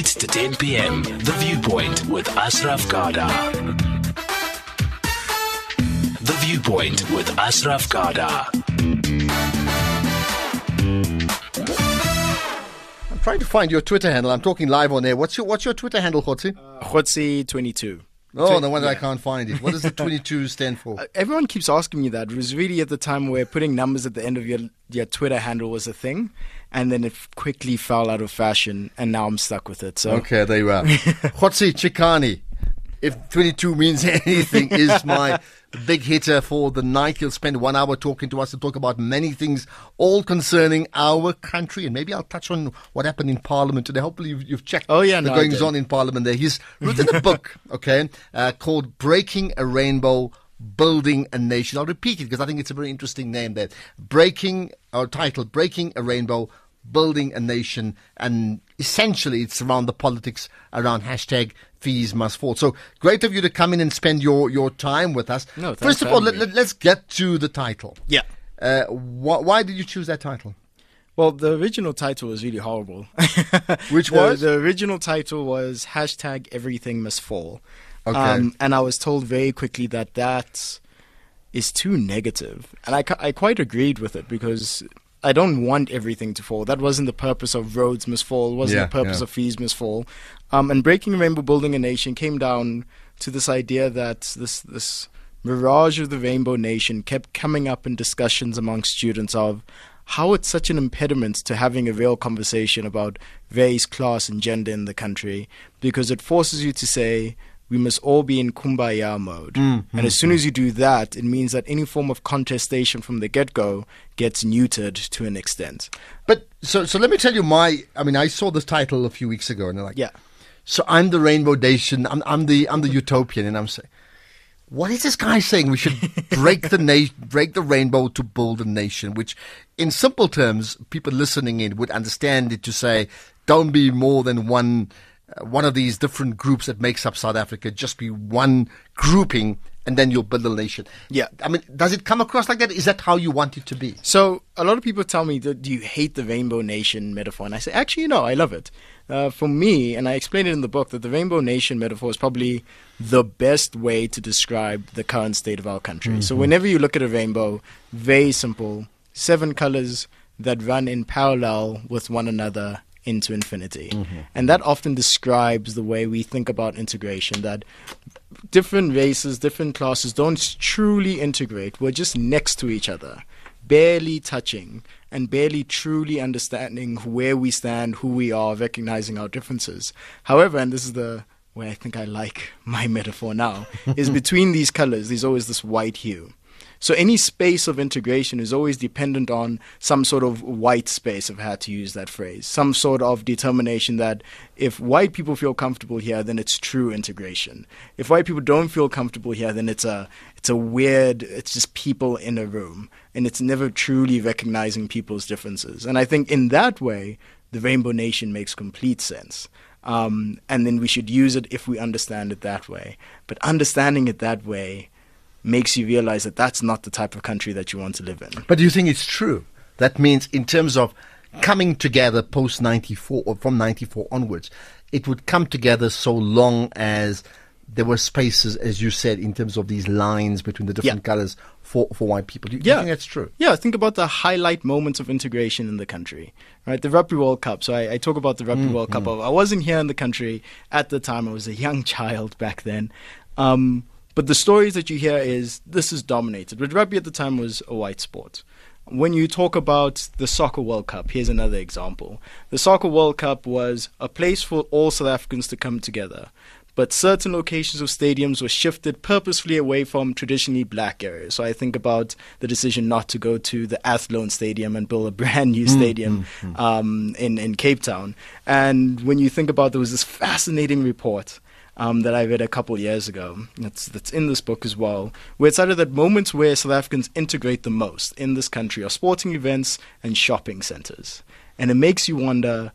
8 to 10 p.m. The Viewpoint with Ashraf Garda. The Viewpoint with Ashraf Garda. I'm trying to find your Twitter handle. I'm talking live on air. What's your What's your Twitter handle, Kgotsi? Kgotsi 22. Oh, no wonder I can't find it. What does the 22 stand for? Uh, everyone keeps asking me that. It was really at the time where putting numbers at the end of your your Twitter handle was a thing, and then it quickly fell out of fashion, and now I'm stuck with it. So Okay, there you are. Kgotsi Chikane. If 22 means anything, is my big hitter for the night. He'll spend one hour talking to us to talk about many things, all concerning our country. And maybe I'll touch on what happened in Parliament today. Hopefully, you've, you've checked Oh, yeah, the no, goings on in Parliament there. He's written a book, okay, uh, called Breaking a Rainbow. Building a Nation. I'll repeat it because I think it's a very interesting name there. Breaking, or title, Breaking a Rainbow, Building a Nation. And essentially, it's around the politics around hashtag fees must fall. So great of you to come in and spend your, your time with us. No, First of all, let, me. let, us get to the title. yeah. Uh, wh- why did you choose that title? Well, the original title was really horrible. Which The- was? the, original title was hashtag Everything Must Fall. Um, Okay. and I was told very quickly that that is too negative, and I, I quite agreed with it because I don't want everything to fall. That wasn't the purpose of roads must fall. Wasn't Yeah, the purpose yeah. of fees must fall. Um, and breaking rainbow, building a nation came down to this idea that this this mirage of the rainbow nation kept coming up in discussions among students of how it's such an impediment to having a real conversation about race, class, and gender in the country because it forces you to say we must all be in kumbaya mode. Mm, and as mm, soon as mm. you do that, it means that any form of contestation from the get go gets neutered to an extent. But so so let me tell you my. I mean, I saw this title a few weeks ago, and they're like, Yeah. So I'm the Rainbow Nation. I'm I'm the I'm the utopian, and I'm saying, what is this guy saying? We should break the na- break the rainbow to build a nation. Which, in simple terms, people listening in would understand it to say, don't be more than one. Uh, one of these different groups that makes up South Africa, just be one grouping, and then you'll build a nation. Yeah. I mean, does it come across like that? Is that how you want it to be? So a lot of people tell me that do you hate the rainbow nation metaphor, and I say actually no, I love it. Uh, for me, and I explain it in the book that the rainbow nation metaphor is probably the best way to describe the current state of our country. So whenever you look at a rainbow, very simple, seven colors that run in parallel with one another into infinity. Mm-hmm. And that often describes the way we think about integration that different races, different classes don't truly integrate. We're just next to each other, barely touching and barely truly understanding where we stand, who we are, recognizing our differences. However, and this is the where I think I like my metaphor now, is between these colors, there's always this white hue. So any space of integration is always dependent on some sort of white space, if I had to use that phrase, some sort of determination that if white people feel comfortable here, then it's true integration. If white people don't feel comfortable here, then it's a it's a weird, it's just people in a room, and it's never truly recognizing people's differences. And I think in that way, the Rainbow Nation makes complete sense. Um, and then we should use it if we understand it that way. But understanding it that way makes you realize that that's not the type of country that you want to live in. But do you think it's true? That means, in terms of coming together post 94 or from 94 onwards, it would come together so long as there were spaces, as you said, in terms of these lines between the different Yeah. colors for, for white people. Do you, you think that's true? Yeah, think about the highlight moments of integration in the country, right? The Rugby World Cup. So I, I talk about the Rugby World Cup. I wasn't here in the country at the time. I was a young child back then. Um, but the stories that you hear is this is dominated. But rugby at the time was a white sport. When you talk about the Soccer World Cup, here's another example. The Soccer World Cup was a place for all South Africans to come together but certain locations of stadiums were shifted purposefully away from traditionally black areas. So I think about the decision not to go to the Athlone Stadium and build a brand new mm, stadium mm, mm. Um, in in Cape Town. And when you think about, there was this fascinating report. Um, that I read a couple years ago. That's that's in this book as well, where it cited that moments where South Africans integrate the most in this country are sporting events and shopping centres, and it makes you wonder.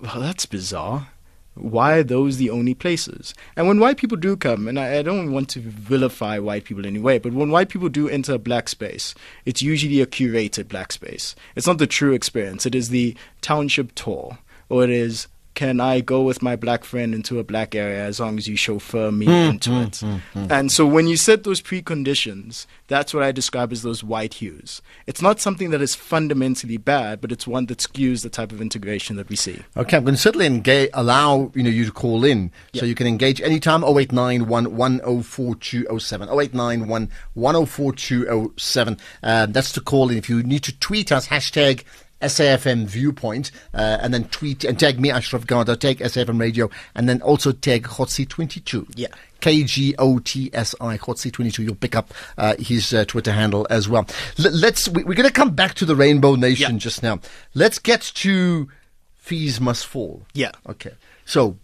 Well, that's bizarre why are those the only places? And when white people do come, and I, I don't want to vilify white people in any way, but when white people do enter a black space, it's usually a curated black space. It's not the true experience. It is the township tour, or it is can I go with my black friend into a black area as long as you chauffeur me Hmm, into it? And so when you set those preconditions, that's what I describe as those white hues. It's not something that is fundamentally bad, but it's one that skews the type of integration that we see. Okay, I'm going to certainly engage, allow you know you to call in, so you can engage anytime. 0891 104207. 0891 104207. Uh, that's to call in. If you need to tweet us, hashtag SAFM Viewpoint, uh, and then tweet and tag me, Ashraf Garda, tag SAFM Radio, and then also tag Kgotsi22. Yeah. K G O T S I, Kgotsi22. You'll pick up uh, his uh, Twitter handle as well. L- let's, we, we're going to come back to the Rainbow Nation Yeah. just now. Let's get to Fees Must Fall. Yeah. Okay. So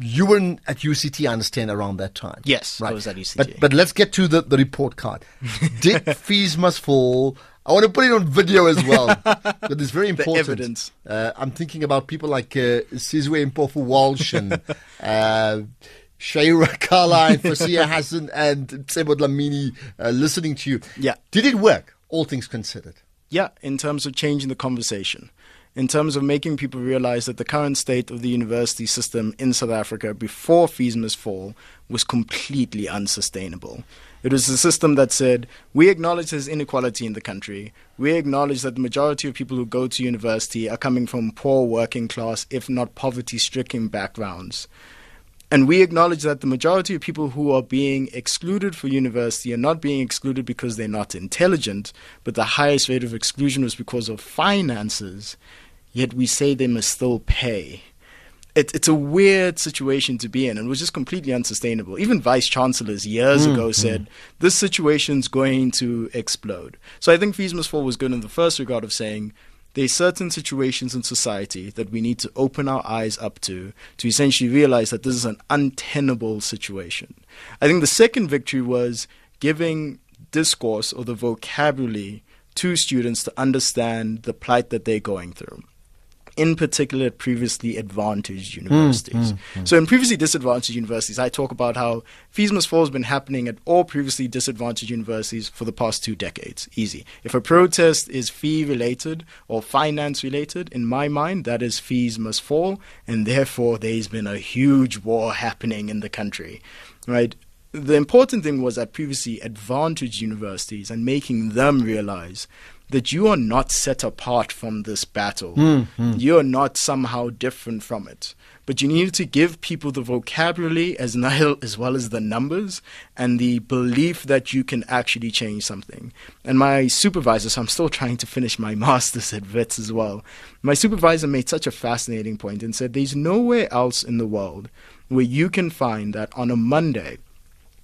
you were at UCT, I understand, around that time. Yes, right. I was at UCT. But, but let's get to the, the report card. Did fees must fall? I want to put it on video as well. but it's very important. The evidence. Uh, I'm thinking about people like uh, Sizwe Mpofu Walsh and uh, Shaeera Kalla, Fasiha Hassan, and Mcebo Dlamini uh, listening to you. Yeah. Did it work, all things considered? Yeah, in terms of changing the conversation, in terms of making people realize that the current state of the university system in South Africa before fees must fall was completely unsustainable. It was a system that said, we acknowledge there's inequality in the country. We acknowledge that the majority of people who go to university are coming from poor working class, if not poverty stricken backgrounds. And we acknowledge that the majority of people who are being excluded for university are not being excluded because they're not intelligent, but the highest rate of exclusion was because of finances. Yet we say they must still pay. It, it's a weird situation to be in, and it was just completely unsustainable. Even vice chancellors years mm, ago mm. said this situation's going to explode. So I think fees must fall was good in the first regard of saying there's certain situations in society that we need to open our eyes up to to essentially realize that this is an untenable situation. I think the second victory was giving discourse or the vocabulary to students to understand the plight that they're going through. In particular, at previously advantaged universities. Mm, mm, mm. So, in previously disadvantaged universities, I talk about how fees must fall has been happening at all previously disadvantaged universities for the past two decades. Easy. If a protest is fee related or finance related, in my mind, that is fees must fall, and therefore there's been a huge war happening in the country. Right? the important thing was at previously advantaged universities and making them realize that you are not set apart from this battle. Hmm, hmm. You are not somehow different from it. But you need to give people the vocabulary as, well, as well as the numbers and the belief that you can actually change something. And my supervisor, so I'm still trying to finish my master's at WITS as well, my supervisor made such a fascinating point and said there's nowhere else in the world where you can find that on a Monday,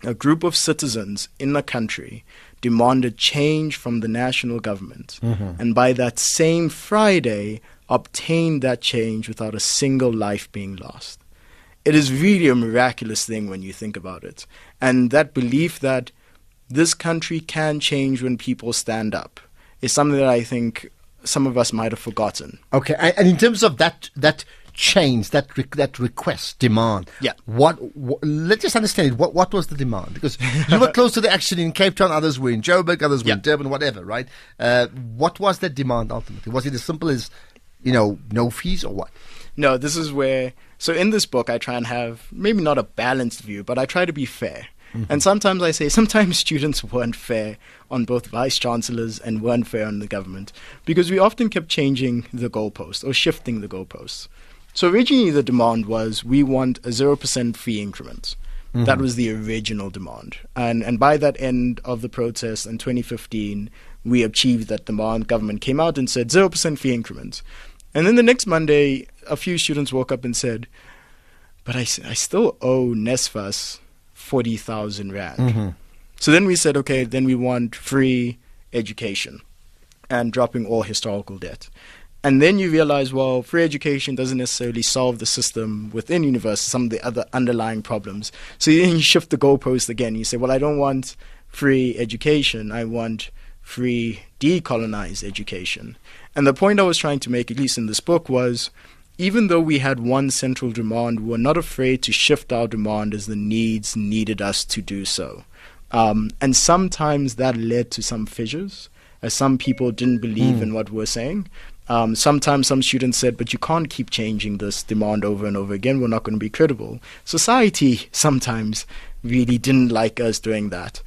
a group of citizens in the country demanded change from the national government, mm-hmm. and by that same Friday, obtained that change without a single life being lost. It is really a miraculous thing when you think about it. And that belief that this country can change when people stand up is something that I think some of us might have forgotten. Okay, and, and in terms of that that change, that re- that request, demand, Yeah. what, what let's just understand it. What what was the demand? Because you were close to the action in Cape Town, others were in Joburg, others were in Durban, whatever, right? Uh, what was that demand ultimately? Was it as simple as you know no fees or what? No, this is where. So in this book, I try and have maybe not a balanced view, but I try to be fair. And sometimes I say sometimes students weren't fair on both vice chancellors and weren't fair on the government because we often kept changing the goalpost or shifting the goalposts. So originally the demand was we want a zero percent fee increment. That mm-hmm. was the original demand, and and by that end of the protest in 2015, we achieved that demand. Government came out and said zero percent fee increment. And then the next Monday, a few students woke up and said, But I, I still owe NSFAS 40,000 Rand. Mm-hmm. So then we said, Okay, then we want free education and dropping all historical debt. And then you realize, well, free education doesn't necessarily solve the system within university, some of the other underlying problems. So then you shift the goalpost again. You say, well, I don't want free education. I want free decolonized education. And the point I was trying to make, at least in this book, was even though we had one central demand, we were not afraid to shift our demand as the needs needed us to do so. Um, and sometimes that led to some fissures, as some people didn't believe in what we were saying. Um, sometimes some students said, but you can't keep changing this demand over and over again. We're not going to be credible. Society sometimes really didn't like us doing that.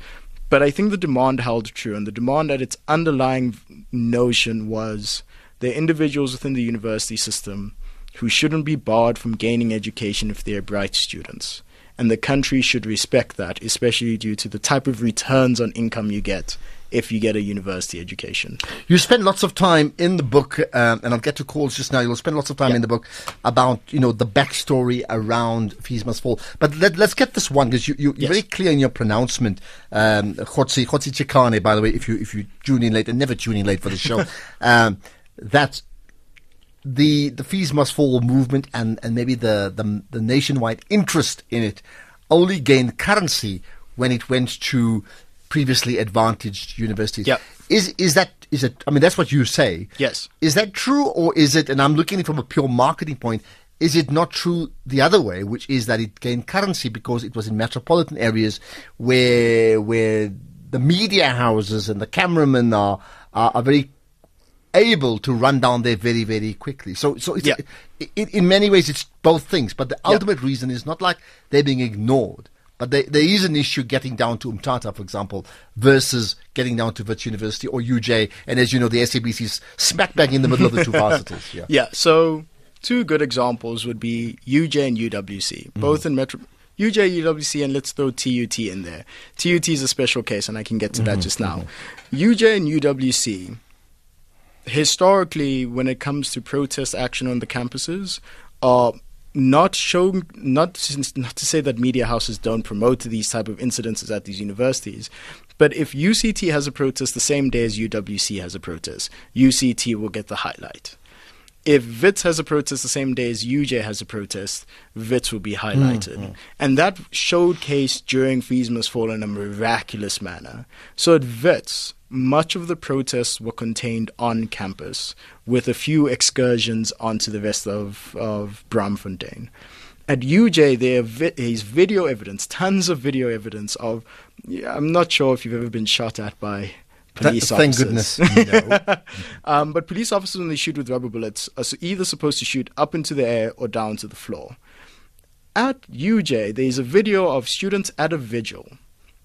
But I think the demand held true, and the demand at its underlying notion was there are individuals within the university system who shouldn't be barred from gaining education if they're bright students. And the country should respect that, especially due to the type of returns on income you get if you get a university education. You spend lots of time in the book, um, and I'll get to calls just now. You'll spend lots of time Yeah. in the book about you know the backstory around Fees Must Fall. But let, let's get this one because you, you, you're Yes. very clear in your pronouncement. Um, Kgotsi Chikane, by the way, if you if you tune in late and never tune in late for the show, um, that the the fees must fall movement and, and maybe the, the the nationwide interest in it only gained currency when it went to previously advantaged universities. Yep. Is is that is it? I mean, that's what you say. Yes. Is that true, or is it? And I'm looking at it from a pure marketing point. Is it not true the other way, which is that it gained currency because it was in metropolitan areas where where the media houses and the cameramen are are, are very able to run down there very very quickly. So so it's, Yeah. in, in many ways it's both things. But the ultimate reason is not like they're being ignored. But there, there is an issue getting down to Umtata, for example, versus getting down to Wits University or UJ. And as you know, the SABC is smack bang in the middle of the two varsities. Yeah. Yeah, so two good examples would be UJ and UWC, mm-hmm. both in Metro. UJ, UWC, and let's throw TUT in there. TUT is a special case, and I can get to that mm-hmm. just now. Mm-hmm. UJ and UWC, historically, when it comes to protest action on the campuses, are not shown not not to say that media houses don't promote these type of incidences at these universities but if UCT has a protest the same day as UWC has a protest UCT will get the highlight if Wits has a protest the same day as UJ has a protest, Wits will be mm, highlighted. Mm. And that showcased during Fees Must Fall in a miraculous manner. So at Wits, much of the protests were contained on campus, with a few excursions onto the rest of, of Braamfontein. At UJ, there is video evidence, tons of video evidence of. Yeah, I'm not sure if you've ever been shot at by police Thank officers. goodness. No. Um, but police officers, when they shoot with rubber bullets, are so- either supposed to shoot up into the air or down to the floor. At UJ, there is a video of students at a vigil,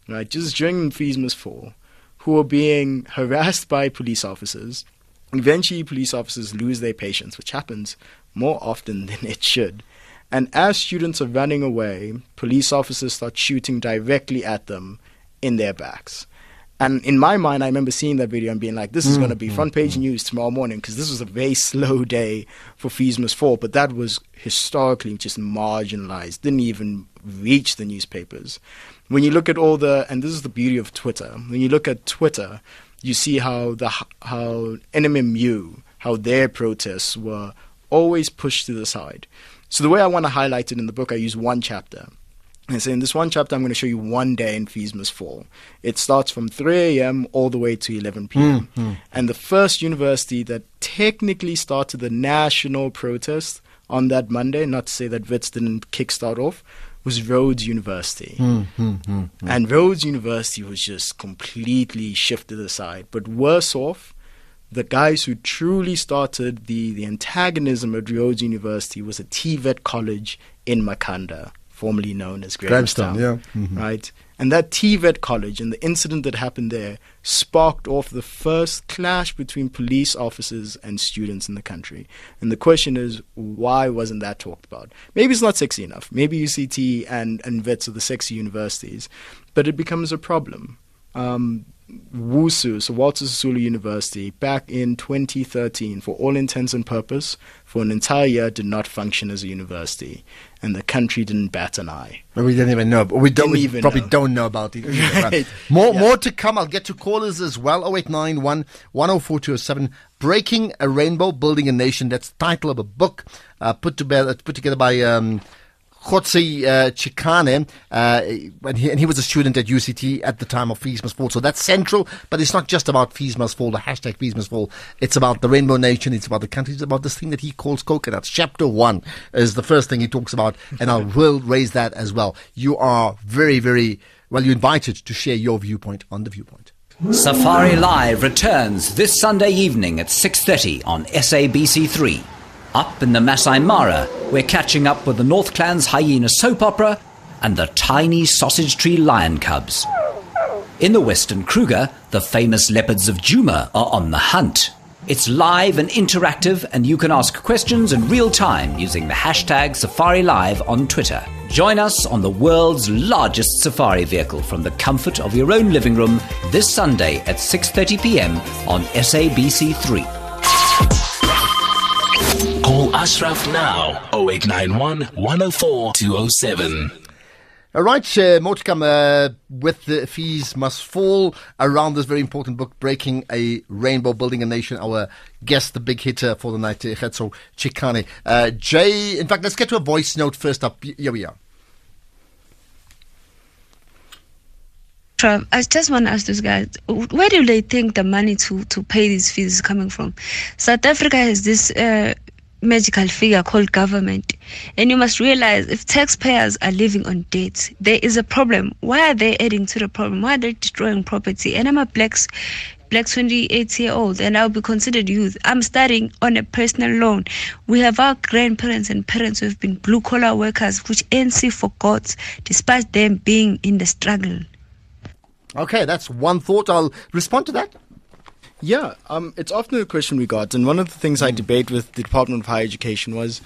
right, just during Fees Must Fall, who are being harassed by police officers. Eventually, police officers lose their patience, which happens more often than it should. And as students are running away, police officers start shooting directly at them in their backs. And in my mind, I remember seeing that video and being like, this is going to mm, be mm, front page mm. news tomorrow morning because this was a very slow day for Must Fall. But that was historically just marginalized, didn't even reach the newspapers. When you look at all the, and this is the beauty of Twitter, when you look at Twitter, you see how the how NMMU, how their protests were always pushed to the side. So the way I want to highlight it in the book, I use one chapter. And so in this one chapter, I'm going to show you one day in Fees Must Fall. It starts from 3 a.m. all the way to 11 p.m. Hmm, hmm. And the first university that technically started the national protest on that Monday, not to say that Wits didn't kickstart off, was Rhodes University. Hmm, and Rhodes University was just completely shifted aside. But worse off, the guys who truly started the, the antagonism at Rhodes University was a TVET college in Makhanda, formerly known as Grahamstown, Grahamstown. yeah. Mhm. Right? And that TVET college and the incident that happened there sparked off the first clash between police officers and students in the country. And the question is, why wasn't that talked about? Maybe it's not sexy enough. Maybe UCT and, and Wits are the sexy universities, but it becomes a problem. Um, WUSU, so Walter Sisulu University, back in 2013, for all intents and purpose, for an entire year, did not function as a university, and the country didn't bat an eye. But we didn't even know. We don't. We even probably know. don't know about it. either, right? More, Yeah. more to come. I'll get to callers as well. 0891 104207. Breaking a Rainbow, Building a Nation. That's the title of a book uh, put together put together by. Um, Kgotsi uh, Chikane, uh, and, he, and he was a student at UCT at the time of Fees Must Fall. So that's central, but it's not just about Fees Must Fall, the hashtag Fees Must Fall. It's about the Rainbow Nation, it's about the country, it's about this thing that he calls coconuts. Chapter one is the first thing he talks about, and I will raise that as well. You are very, very, well, you're invited to share your viewpoint on the viewpoint. Safari Live returns this Sunday evening at 6:30 on SABC3. Up in the Masai Mara, we're catching up with the North Clan's hyena soap opera and the tiny sausage tree lion cubs. In the Western Kruger, the famous leopards of Djuma are on the hunt. It's live and interactive, and you can ask questions in real time using the hashtag Safari Live on Twitter. Join us on the world's largest safari vehicle from the comfort of your own living room this Sunday at 6:30 p.m. on SABC3. Call Ashraf now 0891 104 207. All right, uh, more to come uh, with the fees must fall around this very important book, Breaking a Rainbow, Building a Nation. Our guest, the big hitter for the night, uh, Kgotsi Chikane. Uh, Jay, in fact, let's get to a voice note first up. Here we are. I just want to ask those guys, where do they think the money to, to pay these fees is coming from? South Africa has this uh, magical figure called government. And you must realize if taxpayers are living on debt, there is a problem. Why are they adding to the problem? Why are they destroying property? And I'm a black, black 28 year old and I'll be considered youth. I'm studying on a personal loan. We have our grandparents and parents who have been blue collar workers, which NC forgot despite them being in the struggle. Okay, that's one thought. I'll respond to that. Yeah, um, it's often a question we got, and one of the things I debate with the Department of Higher Education was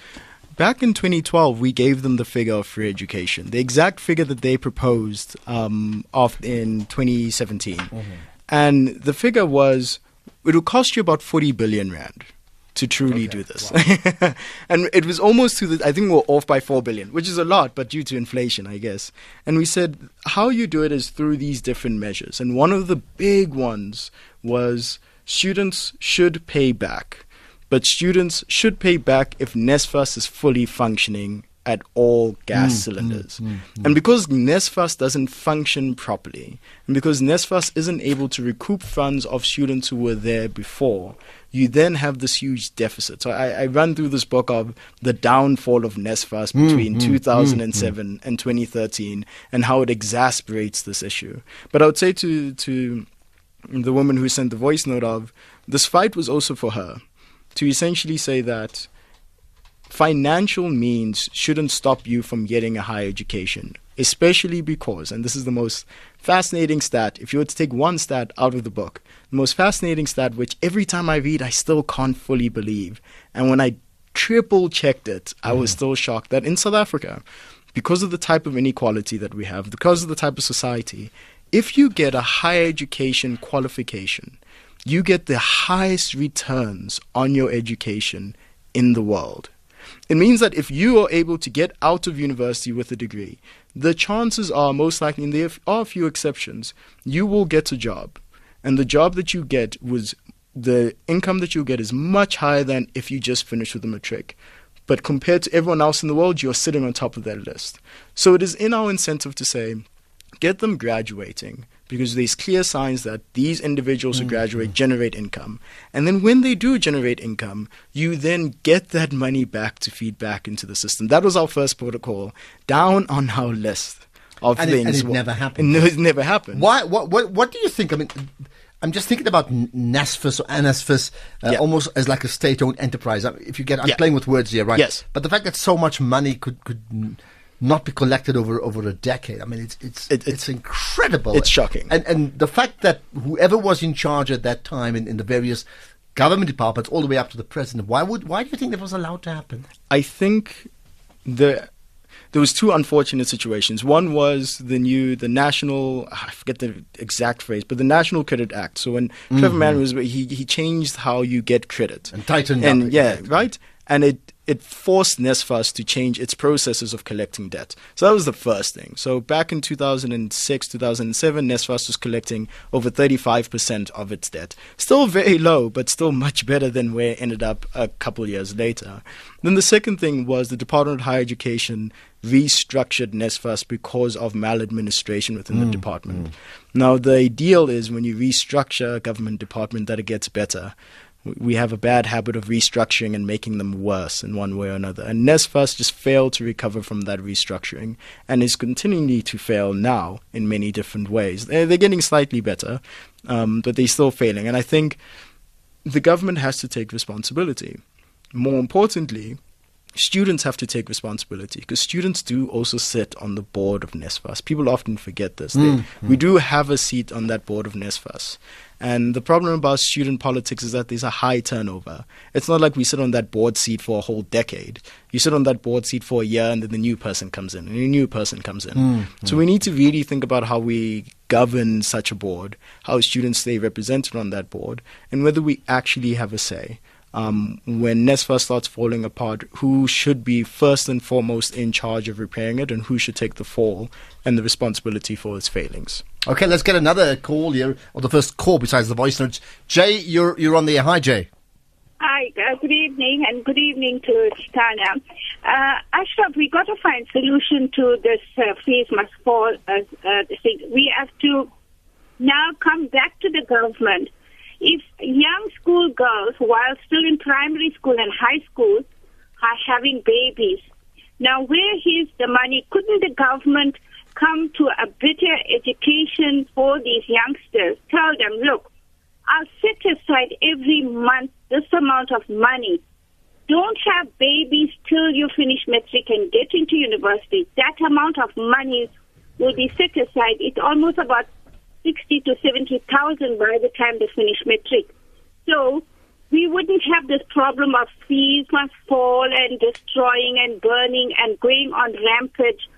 back in 2012 we gave them the figure of free education, the exact figure that they proposed um, off in 2017, mm-hmm. and the figure was it will cost you about 40 billion rand to truly okay. do this. Wow. and it was almost to the, I think we are off by 4 billion, which is a lot, but due to inflation, I guess. And we said, how you do it is through these different measures. And one of the big ones was students should pay back. But students should pay back if NSFAS is fully functioning at all gas mm, mm cylinders. Mm, mm, and because NSFAS doesn't function properly, and because NSFAS isn't able to recoup funds of students who were there before, you then have this huge deficit. So I, I run through this book of the downfall of NSFAS mm, between mm, 2007 and 2013 and how it exasperates this issue. But I would say to, to the woman who sent the voice note of this fight was also for her to essentially say that financial means shouldn't stop you from getting a higher education, especially because, and this is the most fascinating stat, if you were to take one stat out of the book, the most fascinating stat, which every time I read, I still can't fully believe. And when I triple checked it, I was mm. still shocked that in South Africa, because of the type of inequality that we have, because of the type of society, if you get a higher education qualification, you get the highest returns on your education in the world. It means that if you are able to get out of university with a degree, the chances are most likely, and there are a few exceptions, you will get a job. And the job that you get was the income that you get is much higher than if you just finished with a matric. But compared to everyone else in the world, you're sitting on top of that list. So it is in our incentive to say, get them graduating because there's clear signs that these individuals who mm-hmm. graduate generate income. And then when they do generate income, you then get that money back to feed back into the system. That was our first protocol down on our list of and things. It, and it never happened. No, it never happened. Why? What? What? What do you think? I mean. I'm just thinking about NSFAS or NSFAS uh, yeah. almost as like a state-owned enterprise. If you get, I'm yeah. playing with words here, right? Yes. But the fact that so much money could could not be collected over over a decade. I mean, it's it's it, it's, it's, incredible. It's shocking. And and the fact that whoever was in charge at that time in, in the various government departments, all the way up to the president, why would why do you think that was allowed to happen? I think the there was two unfortunate situations. One was the new, the national, I forget the exact phrase, but the National Credit Act. So when mm-hmm. Trevor Mann was, he he changed how you get credit and tightened and up. yeah, right. And it it forced NSFAS to change its processes of collecting debt. So that was the first thing. So back in 2006, 2007, NSFAS was collecting over 35% of its debt. Still very low, but still much better than where it ended up a couple years later. Then the second thing was the Department of Higher Education restructured NSFAS because of maladministration within mm, the department. Mm. Now, the ideal is when you restructure a government department that it gets better we have a bad habit of restructuring and making them worse in one way or another. And NSFAS just failed to recover from that restructuring and is continuing to fail now in many different ways. They're, they're getting slightly better, um, but they're still failing. And I think the government has to take responsibility. More importantly, students have to take responsibility because students do also sit on the board of NSFAS. People often forget this. They, hmm, hmm. We do have a seat on that board of NSFAS. And the problem about student politics is that there's a high turnover. It's not like we sit on that board seat for a whole decade. You sit on that board seat for a year and then the new person comes in and a new person comes in. Hmm, so we need to really think about how we govern such a board, how students stay represented on that board, and whether we actually have a say um, when NSFAS starts falling apart, who should be first and foremost in charge of repairing it and who should take the fall and the responsibility for its failings. Okay, let's get another call here, or the first call besides the voice notes. Jay, you're you're on the air. Hi, Jay. Hi, uh, good evening, and good evening to Tanya. Uh, Ashraf, we got to find solution to this uh, fees must fall uh, uh, thing. We have to now come back to the government. If young school girls, while still in primary school and high school, are having babies, now where is the money? Couldn't the government come to a better education for these youngsters? Tell them, look, I'll set aside every month this amount of money. Don't have babies till you finish matric and get into university. That amount of money will be set aside. It's almost about sixty to seventy thousand by the time they finish metric. So we wouldn't have this problem of fees must fall and destroying and burning and going on rampage.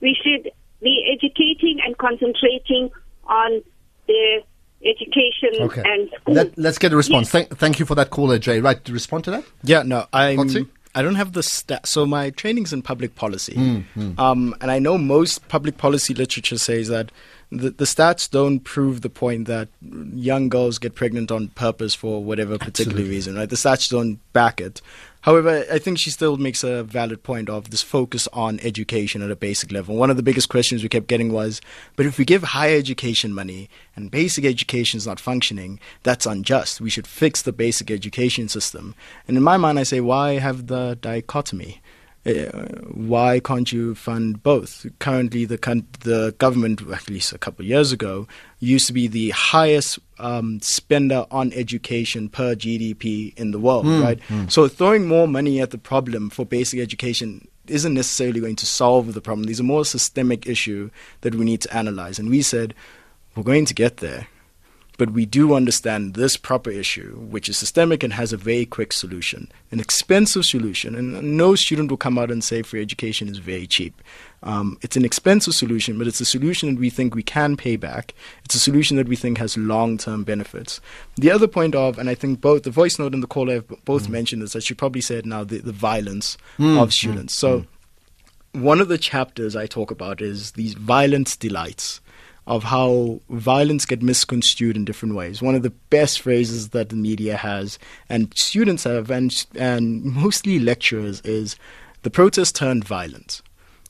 We should be educating and concentrating on the education Okay. and school. Let, let's get a response. Yes. Thank, thank you for that caller, Jay. Right, to respond to that? Yeah, no, I'm. Kgotsi? I don't have the stat. So my training's in public policy, um, and I know most public policy literature says that the, the stats don't prove the point that young girls get pregnant on purpose for whatever particular Absolutely. reason. Right? The stats don't back it. However, I think she still makes a valid point of this focus on education at a basic level. One of the biggest questions we kept getting was, but if we give higher education money and basic education is not functioning, that's unjust. We should fix the basic education system. And in my mind, I say, why have the dichotomy? Uh, why can't you fund both? Currently, the the government, at least a couple of years ago, used to be the highest um, spender on education per GDP in the world, right? So throwing more money at the problem for basic education isn't necessarily going to solve the problem. There's a more systemic issue that we need to analyze, and we said we're going to get there but we do understand this proper issue, which is systemic and has a very quick solution, an expensive solution. And no student will come out and say free education is very cheap. Um, it's an expensive solution, but it's a solution that we think we can pay back. It's a solution that we think has long term benefits. The other point of, and I think both the voice note and the caller have both mm. mentioned this, I should probably say it now, the, the violence mm, of mm, students. So, one of the chapters I talk about is these violent delights of how violence get misconstrued in different ways. One of the best phrases that the media has and students have and and mostly lecturers is the protest turned violent.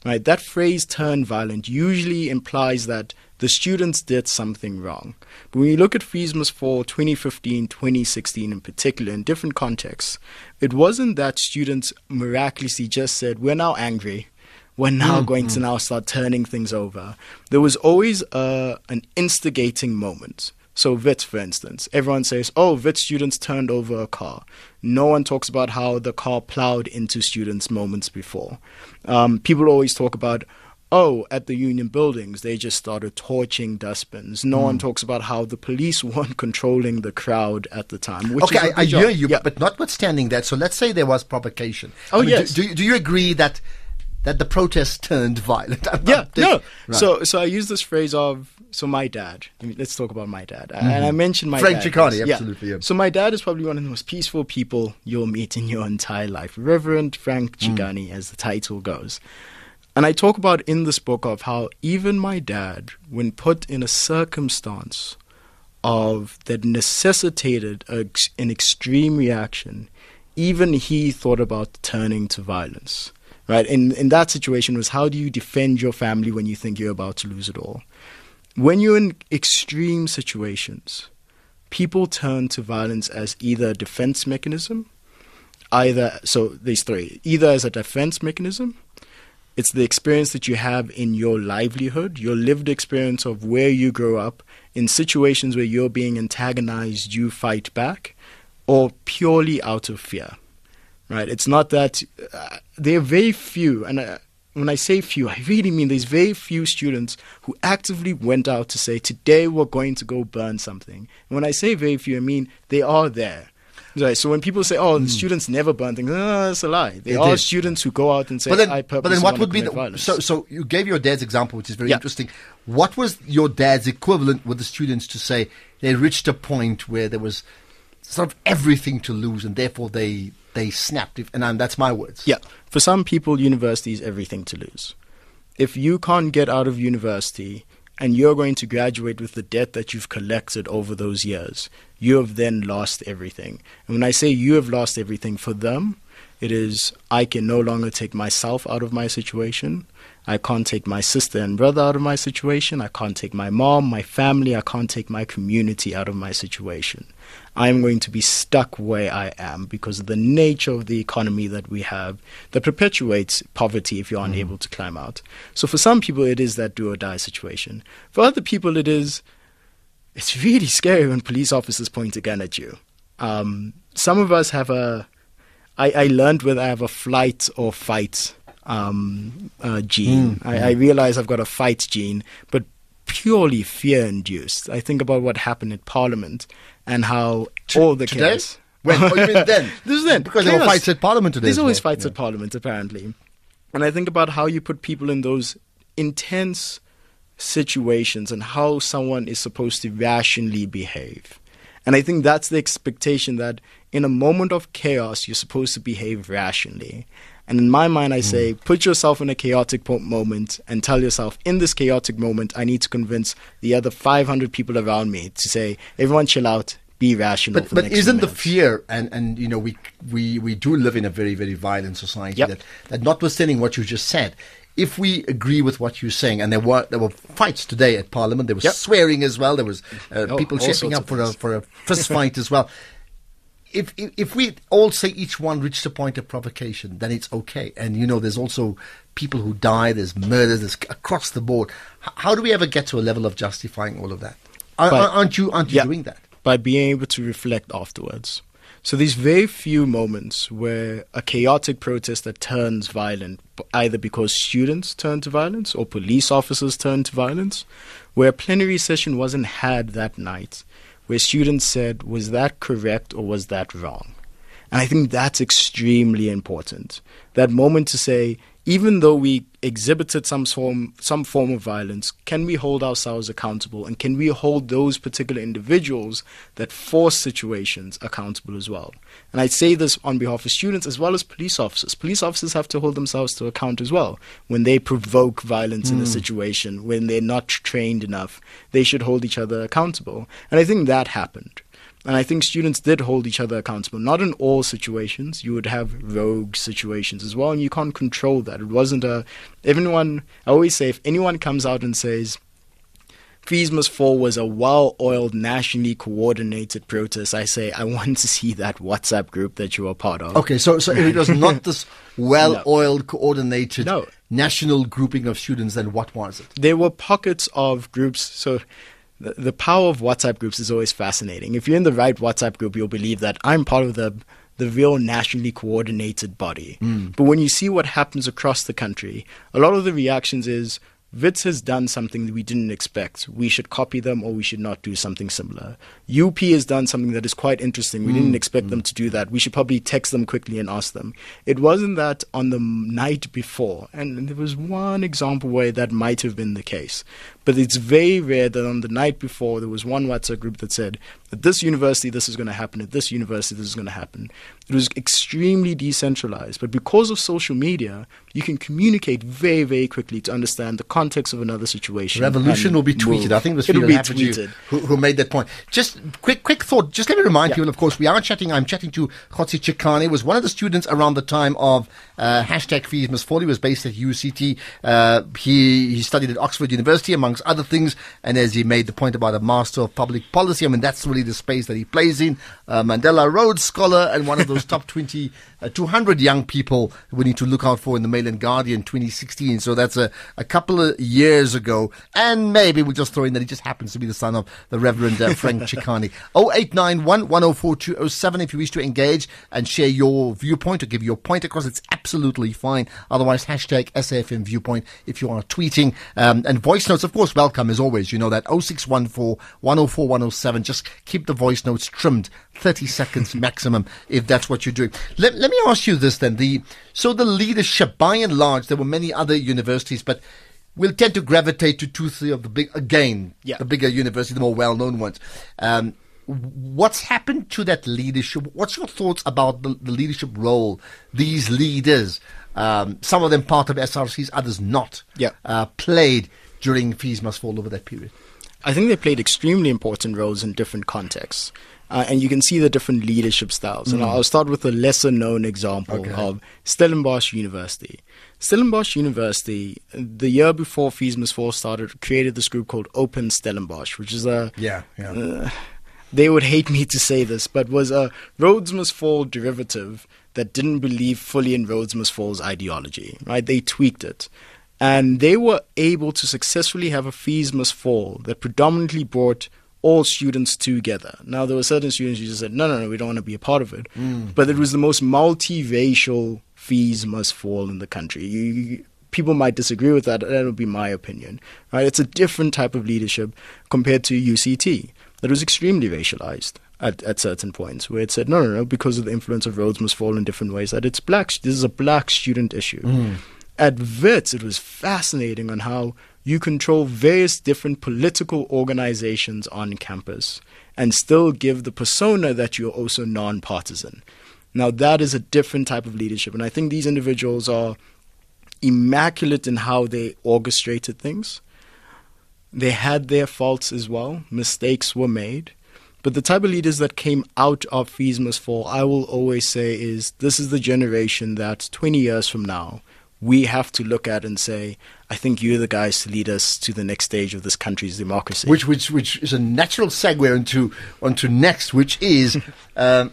Right? That phrase turned violent usually implies that the students did something wrong. But when you look at Must Fall 2015, 2016 in particular, in different contexts, it wasn't that students miraculously just said, We're now angry we're now going to now start turning things over. There was always uh, an instigating moment. So Wits, for instance, everyone says, "Oh, Wits students turned over a car." No one talks about how the car plowed into students moments before. Um, people always talk about, "Oh, at the union buildings, they just started torching dustbins." No one talks about how the police weren't controlling the crowd at the time. Which okay, is I, I hear you, Yeah. but notwithstanding that, so let's say there was provocation. Oh, I mean, yes. Do, do, you- do you agree that that the protest turned violent? I'm- Yeah, no. Right. So, so I use this phrase of so my dad. I mean, let's talk about my dad. And mm-hmm. I mentioned my Frank dad. Chikane, absolutely, yeah. So my dad is probably one of the most peaceful people you'll meet in your entire life. Reverend Frank mm. Chikane, as the title goes. And I talk about in this book of how even my dad, when put in a circumstance of that necessitated a, an extreme reaction, even he thought about turning to violence. Right? In in that situation was how do you defend your family when you think you're about to lose it all? When you're in extreme situations, people turn to violence as either a defense mechanism, either so these three, either as a defense mechanism, it's the experience that you have in your livelihood, your lived experience of where you grow up, in situations where you're being antagonized, you fight back, or purely out of fear. Right? It's not that uh, there are very few, and uh, when I say few, I really mean there's very few students who actively went out to say, today we're going to go burn something. And when I say very few, I mean they are there. Right. So when people say, "Oh, the students never burn things," no, that's a lie. There They are did. students who go out and say, But then, "I but then, what would be the violence." so? So you gave your dad's example, which is very Yeah. interesting. What was your dad's equivalent with the students to say they reached a point where there was sort of everything to lose, and therefore they they snapped? If, and um, that's my words. Yeah. For some people, university is everything to lose. If you can't get out of university and you're going to graduate with the debt that you've collected over those years, you have then lost everything. And when I say you have lost everything for them, it is I can no longer take myself out of my situation. I can't take my sister and brother out of my situation. I can't take my mom, my family. I can't take my community out of my situation. I'm going to be stuck where I am because of the nature of the economy that we have that perpetuates poverty if you're unable to climb out. So for some people, it is that do or die situation. For other people, it is it's really scary when police officers point a gun at you. Um, some of us have a. I, I learned whether I have a flight or fight um, uh, gene. I, I realize I've got a fight gene, but purely fear induced. I think about what happened at Parliament and how all the today? chaos. When? Oh, you mean then? This is then Because there were fights at Parliament today There's always well. fights Yeah. at Parliament, apparently. And I think about how you put people in those intense situations and how someone is supposed to rationally behave. And I think that's the expectation that in a moment of chaos, you're supposed to behave rationally. And in my mind, I say, put yourself in a chaotic po- moment and tell yourself, in this chaotic moment, I need to convince the other 500 people around me to say, everyone chill out, be rational. But but isn't the fear and and you know we we we do live in a very very violent society Yep. that that notwithstanding what you just said. If we agree with what you're saying, and there were there were fights today at Parliament, there was Yep. swearing as well. There was uh, Oh, people shaping up for a for a fist fight as well. If, if if we all say each one reached a point of provocation, then it's okay. And you know, there's also people who die. There's murders. There's across the board. H- how do we ever get to a level of justifying all of that? But- aren't you aren't you Yeah. doing that? by being able to reflect afterwards. So these very few moments where a chaotic protest that turns violent, either because students turn to violence or police officers turn to violence, where a plenary session wasn't had that night, where students said, was that correct or was that wrong? And I think that's extremely important. That moment to say, even though we exhibited some form, some form of violence, can we hold ourselves accountable? And can we hold those particular individuals that force situations accountable as well? And I say this on behalf of students as well as police officers. Police officers have to hold themselves to account as well. When they provoke violence in a hmm. situation, when they're not trained enough, they should hold each other accountable. And I think that happened. And I think students did hold each other accountable. Not in all situations. You would have rogue situations as well, and you can't control that. It wasn't a. Everyone. I always say if anyone comes out and says, Fees Must Fall was a well oiled, nationally coordinated protest, I say, I want to see that WhatsApp group that you were part of. Okay, so so if it was not this well-oiled, coordinated No. national grouping of students, then what was it? there were pockets of groups. So the, the power of WhatsApp groups is always fascinating. If you're in the right WhatsApp group, you'll believe that I'm part of the the real nationally coordinated body. Hmm. But when you see what happens across the country, a lot of the reactions is Wits has done something that we didn't expect. We should copy them or we should not do something similar. UP has done something that is quite interesting. We hmm. didn't expect hmm. them to do that. We should probably text them quickly and ask them. It wasn't that on the night before, and there was one example where that might have been the case. But it's very rare that on the night before there was one WhatsApp group that said, at this university this is going to happen, at this university this is going to happen. It was extremely decentralized. But because of social media, you can communicate very, very quickly to understand the context of another situation. Revolution will be tweeted. move. I think it was It'll Fiona be tweeted. who, who made that point. Just quick, quick thought. Just let me remind Yeah. people, of course, we are chatting. I'm chatting to Kgotsi Chikane. was one of the students around the time of uh, hashtag Fees. He was based at UCT. Uh, he he studied at Oxford University, amongst amongst other things. And as he made the point about a master of public policy, I mean, that's really the space that he plays in. Uh, Mandela Rhodes Scholar and one of those top 20, uh, 200 young people we need to look out for in the Mail and Guardian 2016. So that's a, a couple of years ago. And maybe we'll just throw in that he just happens to be the son of the Reverend uh, Frank Chikane. 0891 104 207 if you wish to engage and share your viewpoint or give your point across. It's absolutely fine. Otherwise, hashtag SAFM viewpoint if you are tweeting. Um, and voice notes, of course, welcome as always. You know that 0614 104 107. Just keep the voice notes trimmed 30 seconds maximum if that's what you're doing. Let, let me ask you this then. The So the leadership, by and large, there were many other universities, but we'll tend to gravitate to two, three of the big, again, Yeah. the bigger universities, the more well-known ones. Um, what's happened to that leadership? What's your thoughts about the, the leadership role these leaders, um, some of them part of SRCs, others not, Yeah. uh, played during Fees Must Fall over that period? I think they played extremely important roles in different contexts. Uh, and you can see the different leadership styles. And I'll start with a lesser known example Okay. of Stellenbosch University. Stellenbosch University, the year before Fees Must Fall started, created this group called Open Stellenbosch, which is a Yeah, yeah. uh, they would hate me to say this, but was a Rhodes Must Fall derivative that didn't believe fully in Rhodes Must Fall's ideology, right? They tweaked it. And they were able to successfully have a fees must fall that predominantly brought all students together. Now, there were certain students who just said, no, no, no, we don't want to be a part of it. Hmm. But it was the most multiracial fees must fall in the country. You, you, people might disagree with that. That would be my opinion. Right? It's a different type of leadership compared to UCT that was extremely racialized at, at certain points, where it said, no, no, no, because of the influence of Rhodes must fall in different ways, that it's black. This is a black student issue. Hmm. At WITS, it was fascinating on how you control various different political organizations on campus and still give the persona that you're also nonpartisan. Now, that is a different type of leadership. And I think these individuals are immaculate in how they orchestrated things. They had their faults as well, mistakes were made. But the type of leaders that came out of Fees Must Fall, I will always say, is this is the generation that 20 years from now, we have to look at and say, I think you're the guys to lead us to the next stage of this country's democracy. Which, which, which is a natural segue into onto next, which is. Um,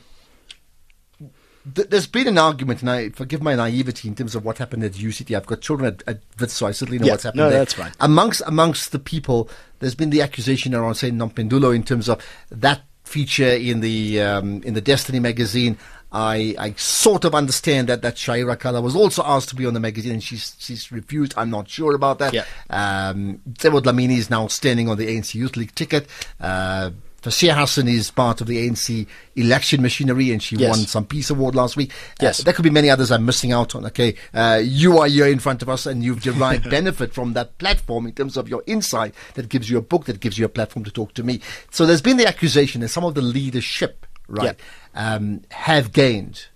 th- there's been an argument, and I forgive my naivety in terms of what happened at UCT. I've got children at, at Wits, so I certainly know Yeah, what's happened no, there. that's fine. Amongst amongst the people, there's been the accusation around say Nompendulo in terms of that feature in the um, in the Destiny magazine. I, I sort of understand that that Shaeera Kalla was also asked to be on the magazine and she's she's refused. I'm not sure about that. Yeah. Um, Mcebo Dlamini is now standing on the ANC Youth League ticket. Uh, Fasiha Hassan is part of the ANC election machinery and she Yes. won some peace award last week. Uh, Yes. there could be many others I'm missing out on. Okay. Uh, you are here in front of us and you've derived benefit from that platform in terms of your insight that gives you a book, that gives you a platform to talk to me. So there's been the accusation that some of the leadership, right, um, have gained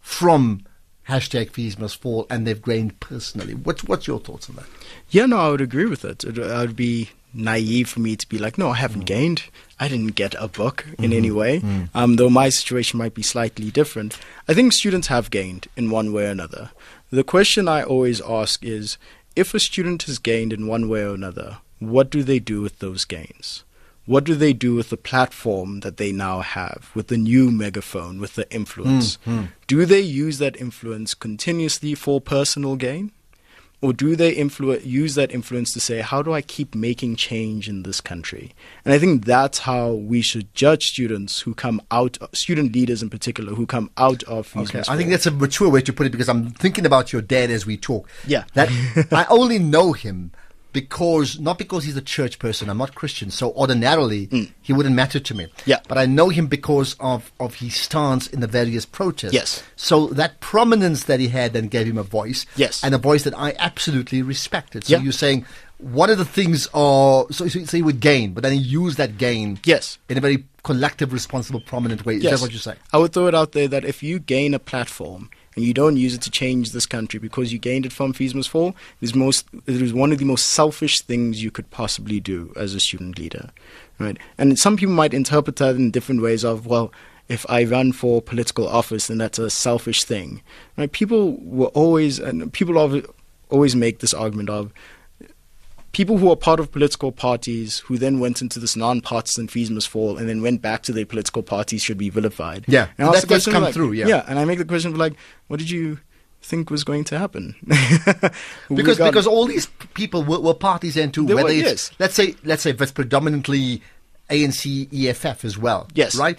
from hashtag fees must fall and they've gained personally. What's, what's your thoughts on that? Yeah, no, I would agree with it. It it would be naive for me to be like, no, I haven't gained. I didn't get a book in any way. Um, though my situation might be slightly different. I think students have gained in one way or another. The question I always ask is, if a student has gained in one way or another, what do they do with those gains? What do they do with the platform that they now have, with the new megaphone, with the influence? Hmm, hmm. Do they use that influence continuously for personal gain? or do they influ- use that influence to say how do i keep making change in this country and i think that's how we should judge students who come out student leaders in particular who come out of Okay, I think that's a mature way to put it because I'm thinking about your dad as we talk. Yeah. That I only know him because not because he's a church person. I'm not Christian, so ordinarily he wouldn't matter to me. Mm. Yeah. But I know him because of of his stance in the various protests. Yes. So that prominence that he had then gave him a voice. Yes. And a voice that I absolutely respected. So Yeah. you're saying one of the things are so, so, so he would gain, but then he used that gain. Yes. In a very collective, responsible, prominent way. Is Yes. that what you say? I would throw it out there that if you gain a platform and you don't use it to change this country because you gained it from Fees Must Fall, it is, most, it is one of the most selfish things you could possibly do as a student leader. Right? And some people might interpret that in different ways of, well, if I run for political office, then that's a selfish thing. Right? People were always, and people always make this argument of, people who are part of political parties who then went into this non-partisan fees must fall and then went back to their political parties should be vilified. Yeah, and I that does come like- through, yeah. yeah, and I make the question of like, what did you think was going to happen? Because got- because all these people were, were parties then too. Whether were, it's yes. let's say let's say it's predominantly ANC EFF as well. Yes. right.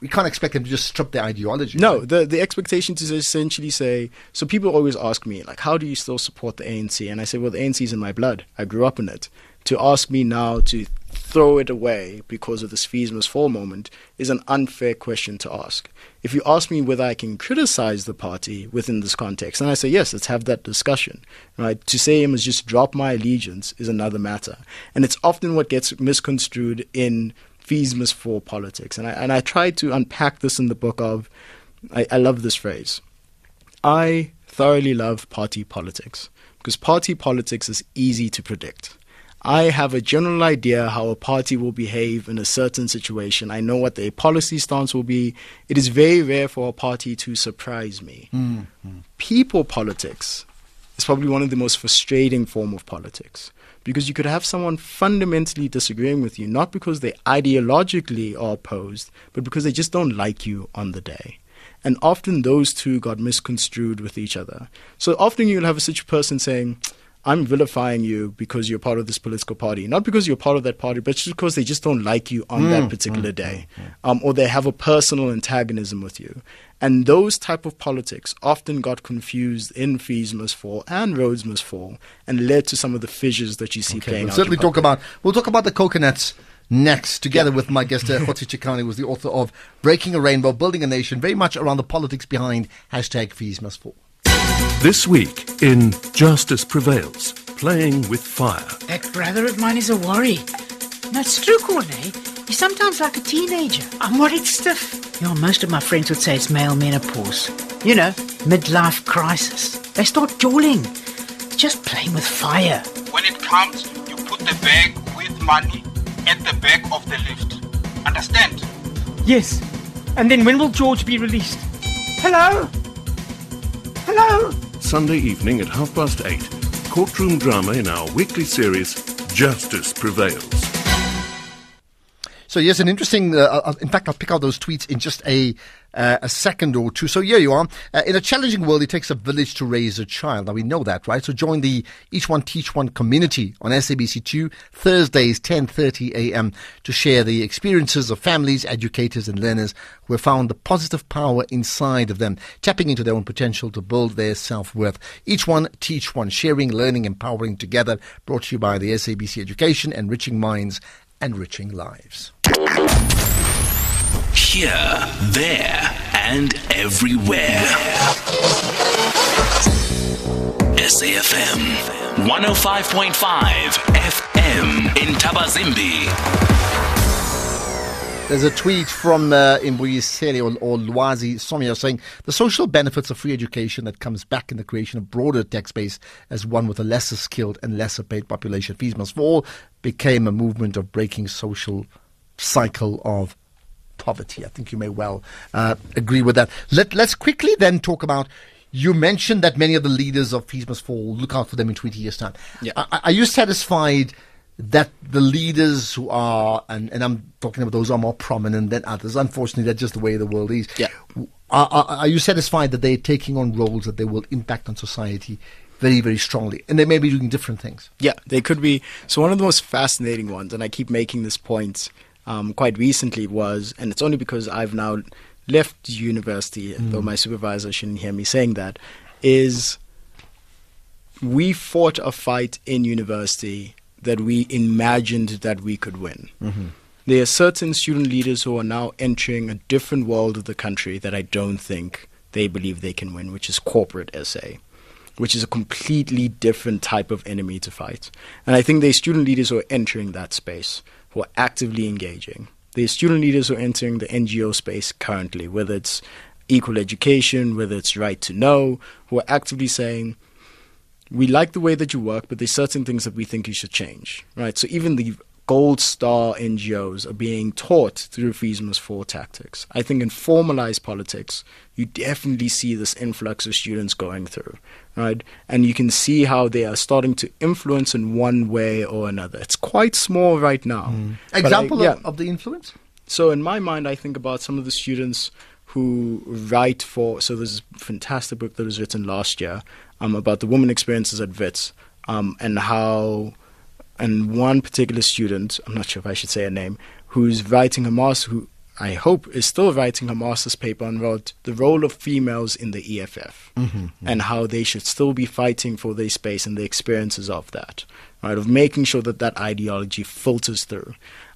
We can't expect them to just strip their ideology. No, the the expectation to essentially say so. People always ask me like, how do you still support the ANC? And I say, well, the ANC is in my blood. I grew up in it. To ask me now to throw it away because of this fees must fall moment is an unfair question to ask. If you ask me whether I can criticize the party within this context, and I say yes, let's have that discussion. Right? To say I must just drop my allegiance is another matter, and it's often what gets misconstrued in fees for politics. And I and I try to unpack this in the book of I, I love this phrase. I thoroughly love party politics because party politics is easy to predict. I have a general idea how a party will behave in a certain situation. I know what their policy stance will be. It is very rare for a party to surprise me. Hmm, hmm. People politics is probably one of the most frustrating form of politics because you could have someone fundamentally disagreeing with you not because they ideologically are opposed but because they just don't like you on the day. And often those two got misconstrued with each other. So often you'll have a person saying i'm vilifying you because you're part of this political party. Not because you're part of that party but just because they just don't like you on that particular day. um, or they have a personal antagonism with you. And those type of politics often got confused in fees must fall and Rhodes must fall and led to some of the fissures that you see playing We'll out. certainly talk about we'll talk about the coconuts next, together with my guest uh, Kgotsi Chikane, who's the author of Breaking a Rainbow, Building a Nation, very much around the politics behind hashtag fees must fall. This week in Justice Prevails, playing with fire. That brother of mine is a worry. That's true, Corne. He's sometimes like a teenager. I'm worried stiff. You know, most of my friends would say it's male menopause. You know, midlife crisis. They start jawling. It's just playing with fire. When it comes, you put the bag with money at the back of the lift. Understand? Yes. And then when will George be released? Hello? Hello? Sunday evening at half past eight. Courtroom drama in our weekly series, Justice Prevails. So yes, an interesting. Uh, uh, in fact, I'll pick out those tweets in just a uh, a second or two. So here you are. Uh, in a challenging world, it takes a village to raise a child. Now we know that, right? So join the Each One Teach One community on SABC2 Thursdays 10:30 a.m. to share the experiences of families, educators, and learners who have found the positive power inside of them, tapping into their own potential to build their self-worth. Each one teach one, sharing, learning, empowering together. Brought to you by the SABC Education, enriching minds, enriching lives. Here, there, and everywhere. SAFM 105.5 FM in Thabazimbi. There's a tweet from uh, Imbuyisele or, or Lwazi Somya saying the social benefits of free education that comes back in the creation of broader tech space as one with a lesser skilled and lesser paid population. Fees must fall became a movement of breaking social cycle of poverty. I think you may well uh, agree with that. Let, let's quickly then talk about. You mentioned that many of the leaders of Fees Must Fall look out for them in 20 years' time. Yeah. Are, are you satisfied that the leaders who are, and, and I'm talking about those who are more prominent than others, unfortunately, that's just the way the world is. Yeah. Are, are, are you satisfied that they're taking on roles that they will impact on society very, very strongly? And they may be doing different things. Yeah, they could be. So one of the most fascinating ones, and I keep making this point um, quite recently, was, and it's only because I've now left university, though my supervisor shouldn't hear me saying that, is we fought a fight in university that we imagined that we could win. There are certain student leaders who are now entering a different world of the country that I don't think they believe they can win, which is corporate SA which is a completely different type of enemy to fight. And I think there's student leaders who are entering that space, who are actively engaging. There's student leaders who are entering the NGO space currently, whether it's equal education, whether it's right to know, who are actively saying, we like the way that you work, but there's certain things that we think you should change, right? So even the gold star NGOs are being taught through fees four tactics. I think in formalized politics, you definitely see this influx of students going through, right? And you can see how they are starting to influence in one way or another. It's quite small right now. Mm. I- Example yeah. of, of the influence? So in my mind, I think about some of the students who write for. So there's a fantastic book that was written last year um, about the woman experiences at Wits um, and how, and one particular student, I'm not sure if I should say a name, who's writing a master, who I hope is still writing a master's paper on wrote the role of females in the EFF Mhm. and how they should still be fighting for their space and the experiences of that, right? Of making sure that that ideology filters through.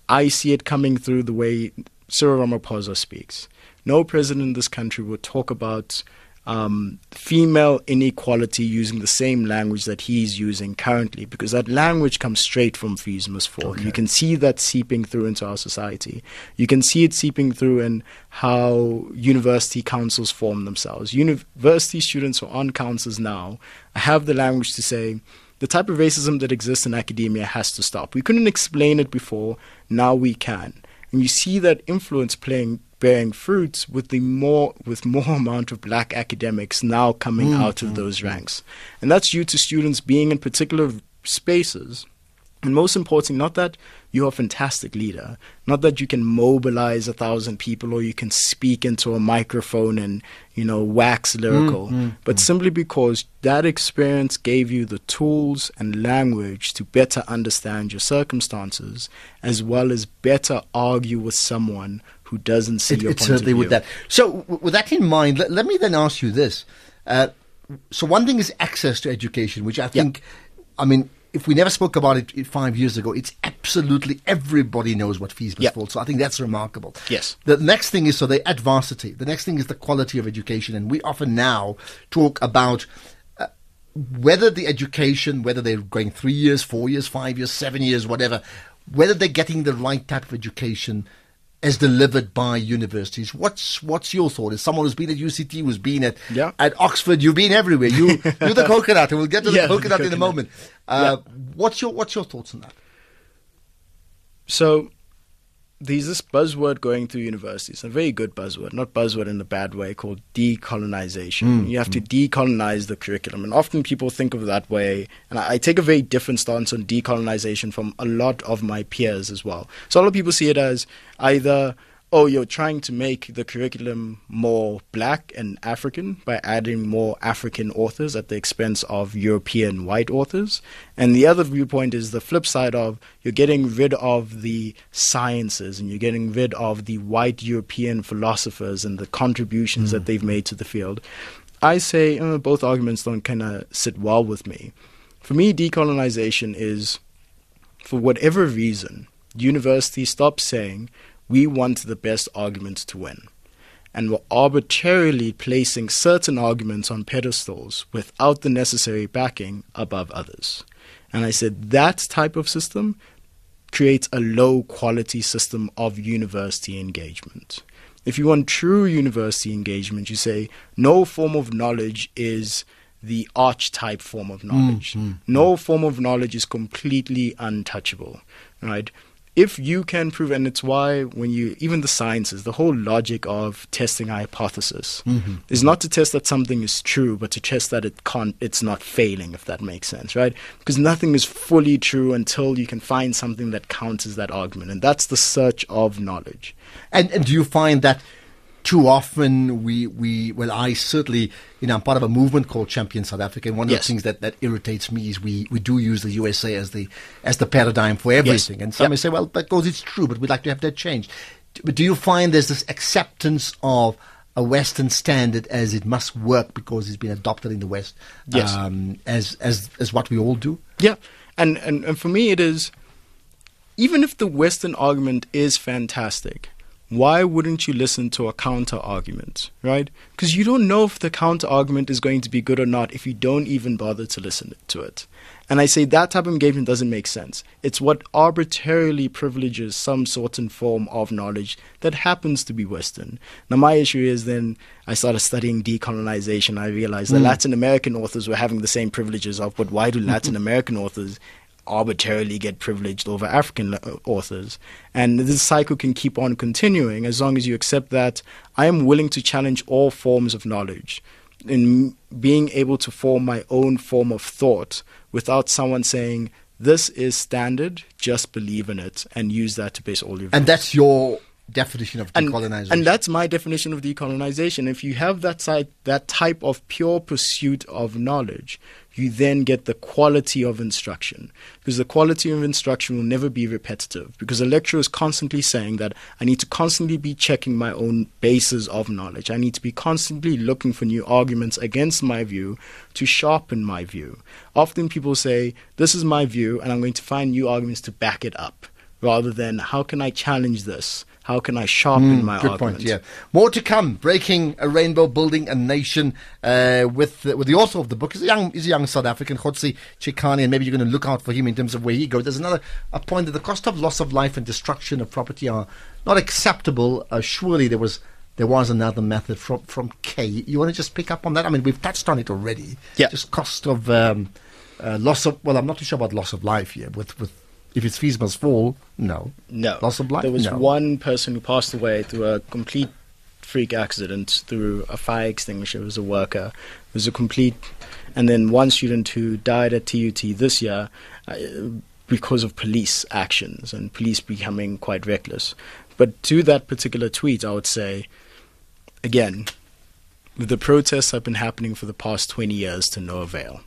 I see it coming through the way Cyril Ramaphosa speaks. No president in this country would talk about um, female inequality using the same language that he's using currently, because that language comes straight from Fees Must Fall. You can see that seeping through into our society. You can see it seeping through in how university councils form themselves. University students who are on councils now have the language to say, the type of racism that exists in academia has to stop. We couldn't explain it before, now we can. And you see that influence playing bearing fruits with the more with more amount of black academics now coming Mm, out of those ranks. And that's due to students being in particular spaces. And most importantly, not that you're a fantastic leader, not that you can mobilize a thousand people or you can speak into a microphone and, you know, wax lyrical, mm, but simply because that experience gave you the tools and language to better understand your circumstances, as well as better argue with someone who doesn't see It, your it point certainly of view. would that. So, with that in mind, let, let me then ask you this. Uh, so, one thing is access to education, which I think, I mean, if we never spoke about it five years ago, it's absolutely everybody knows what fees must Yeah. fall. So, I think that's remarkable. Yes. The next thing is so the adversity. The next thing is the quality of education, and we often now talk about uh, whether the education, whether they're going three years, four years, five years, seven years, whatever, whether they're getting the right type of education as delivered by universities. What's what's your thought? As someone who's been at UCT, who's been at Yeah. at Oxford, you've been everywhere. You you're the coconut, and we'll get to the Yeah, the coconut, in a moment. Uh, What's your what's your thoughts on that? So there's this buzzword going through universities, a very good buzzword, not buzzword in a bad way, called decolonization. Mm, You have to decolonize the curriculum. And often people think of it that way. And I, I take a very different stance on decolonization from a lot of my peers as well. So a lot of people see it as either oh, you're trying to make the curriculum more black and African by adding more African authors at the expense of European white authors. And the other viewpoint is the flip side of you're getting rid of the sciences and you're getting rid of the white European philosophers and the contributions that they've made to the field. I say uh, both arguments don't kind of sit well with me. For me, decolonization is, for whatever reason, universities stop saying we want the best argument to win. And we're arbitrarily placing certain arguments on pedestals without the necessary backing above others. And I said that type of system creates a low quality system of university engagement. If you want true university engagement, you say no form of knowledge is the archetype form of knowledge. Mm-hmm. No form of knowledge is completely untouchable, right? If you can prove, and it's why when you, even the sciences, the whole logic of testing a hypothesis Mhm. is not to test that something is true, but to test that it can't, it's not failing, if that makes sense, right? Because nothing is fully true until you can find something that counters that argument, and that's the search of knowledge. And and do you find that too often we we well I certainly you know I'm part of a movement called Champion South Africa and one of Yes. the things that, that irritates me is we, we do use the USA as the as the paradigm for everything and some Yep. may say well because it's true but we'd like to have that change but do you find there's this acceptance of a Western standard as it must work because it's been adopted in the West Yes. um, as as as what we all do Yeah, and, and and for me, it is even if the Western argument is fantastic, why wouldn't you listen to a counter argument, right? Because you don't know if the counter argument is going to be good or not if you don't even bother to listen to it. And I say that type of engagement doesn't make sense. It's what arbitrarily privileges some sort and form of knowledge that happens to be Western. Now, my issue is then I started studying decolonization. I realized that Mm. Latin American authors were having the same privileges of, but why do Latin American authors arbitrarily get privileged over African uh, authors. And this cycle can keep on continuing as long as you accept that I am willing to challenge all forms of knowledge in being able to form my own form of thought without someone saying, this is standard, just believe in it and use that to base all your And that's your definition of and, decolonization. and that's my definition of decolonization. If you have that side, that type of pure pursuit of knowledge, you then get the quality of instruction. Because the quality of instruction will never be repetitive. Because a lecturer is constantly saying that I need to constantly be checking my own bases of knowledge. I need to be constantly looking for new arguments against my view to sharpen my view. Often people say, This is my view, and I'm going to find new arguments to back it up, rather than how can I challenge this? How can I sharpen Mm, my good argument? point. Yeah, more to come. Breaking a rainbow, building a nation. Uh, with the, with the author of the book is a young is a young South African, Kgotsi Chikane, and maybe you're going to look out for him in terms of where he goes. There's another a point that the cost of loss of life and destruction of property are not acceptable. Uh, surely there was. There was another method from from K. You want to just pick up on that? I mean, we've touched on it already. Yeah. Just cost of um, uh, loss of. Well, I'm not too sure about loss of life here. With with if its fees must fall, no. No. Loss of life. There was no. one person who passed away through a complete freak accident through a fire extinguisher. It was a worker. It was a complete. And then one student who died at TUT this year uh, because of police actions and police becoming quite reckless. But to that particular tweet, I would say, again, the protests have been happening for the past 20 years to no avail.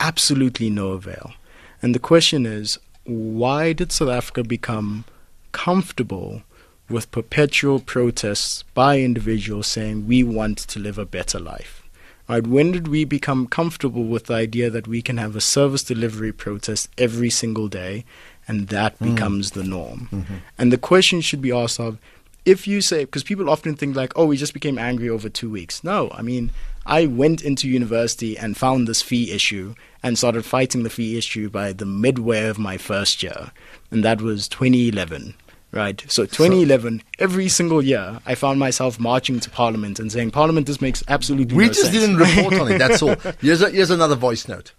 Absolutely no avail. And the question is, why did South Africa become comfortable with perpetual protests by individuals saying we want to live a better life? Right? When did we become comfortable with the idea that we can have a service delivery protest every single day and that Mm. becomes the norm? Mm-hmm. And the question should be asked of if you say, because people often think like, oh, we just became angry over two weeks. No, I mean, I went into university and found this fee issue and started fighting the fee issue by the midway of my first year, and that was 2011. Right, so 2011, every single year, I found myself marching to Parliament and saying, "Parliament, this makes absolutely We no just sense." didn't report on it. That's all. Here's, a, here's another voice note.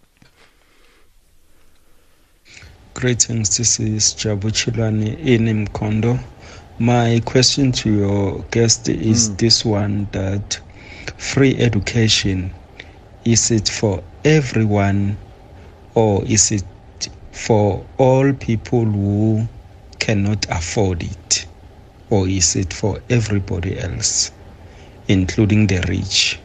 Greetings, this is Jabu Chilani in Mkhondo. My question to your guest is hmm. this one that free education is it for everyone or is it for all people who cannot afford it or is it for everybody else including the rich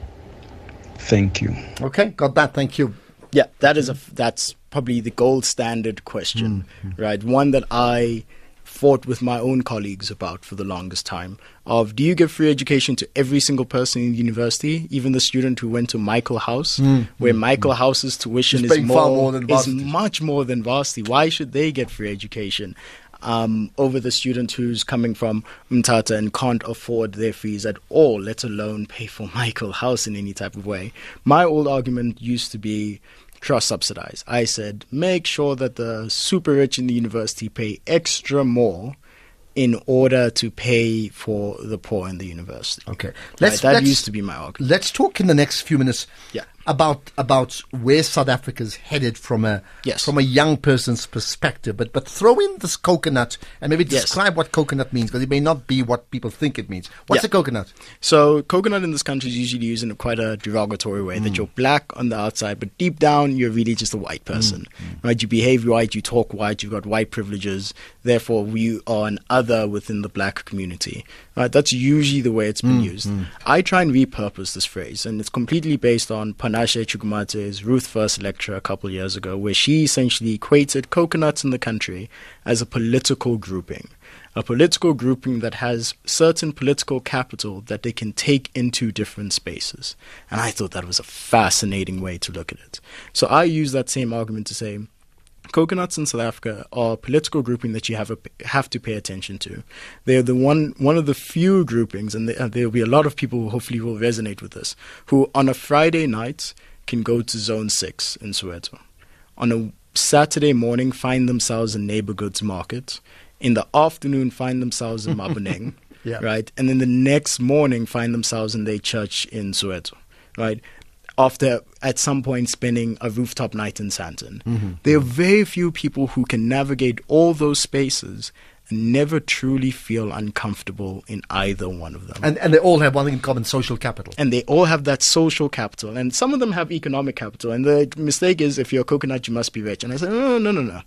thank you Okay, got that. Thank you. Yeah, that is a that's probably the gold standard question, mm-hmm. right? One that I fought with my own colleagues about for the longest time. Of do you give free education to every single person in the university? Even the student who went to Michaelhouse Mm, where Michaelhouse's tuition He's is more, more is much more than varsity. Why should they get free education um, over the student who's coming from Mthatha and can't afford their fees at all, let alone pay for Michaelhouse in any type of way. My old argument used to be cross subsidize. I said, make sure that the super rich in the university pay extra more in order to pay for the poor in the university. Okay, Right, that used to be my argument. Let's talk in the next few minutes. Yeah. About about where South Africa's headed from a Yes. from a young person's perspective, but but throw in this coconut and maybe Yes. describe what coconut means because it may not be what people think it means. What's Yeah. a coconut? So coconut in this country is usually used in a quite a derogatory way. That mm. you're black on the outside, but deep down you're really just a white person, mm. Mm. right? You behave white, you talk white, you've got white privileges. Therefore, you are an other within the black community. Right? That's usually the way it's been used. I try and repurpose this phrase, and it's completely based on Panashe Chigumadzi's Ruth First lecture a couple years ago, where she essentially equated coconuts in the country as a political grouping a political grouping that has certain political capital that they can take into different spaces. And I thought that was a fascinating way to look at it. So I use that same argument to say coconuts in South Africa are a political grouping that you have a, have to pay attention to. They're the one one of the few groupings, and there, there'll be a lot of people who hopefully will resonate with this, who on a Friday night can go to Zone Six in Soweto, on a Saturday morning find themselves in Neighbor Goods Market, in the afternoon find themselves in Maboneng, Yeah. right, and then the next morning find themselves in their church in Soweto, right. After at some point spending a rooftop night in Sandton. Mhm. There are very few people who can navigate all those spaces and never truly feel uncomfortable in either one of them. And, and they all have one thing in common social capital. And they all have that social capital. And some of them have economic capital. And the mistake is if you're a coconut, you must be rich. And I say, no, no, no, no.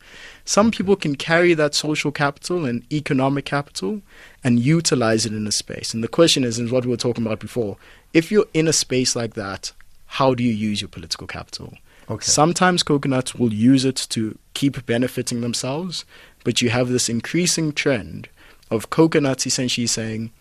Some people can carry that social capital and economic capital and utilize it in a space. And the question is, is what we were talking about before. If you're in a space like that, how do you use your political capital? Okay. Sometimes coconuts will use it to keep benefiting themselves, but you have this increasing trend of coconuts essentially saying,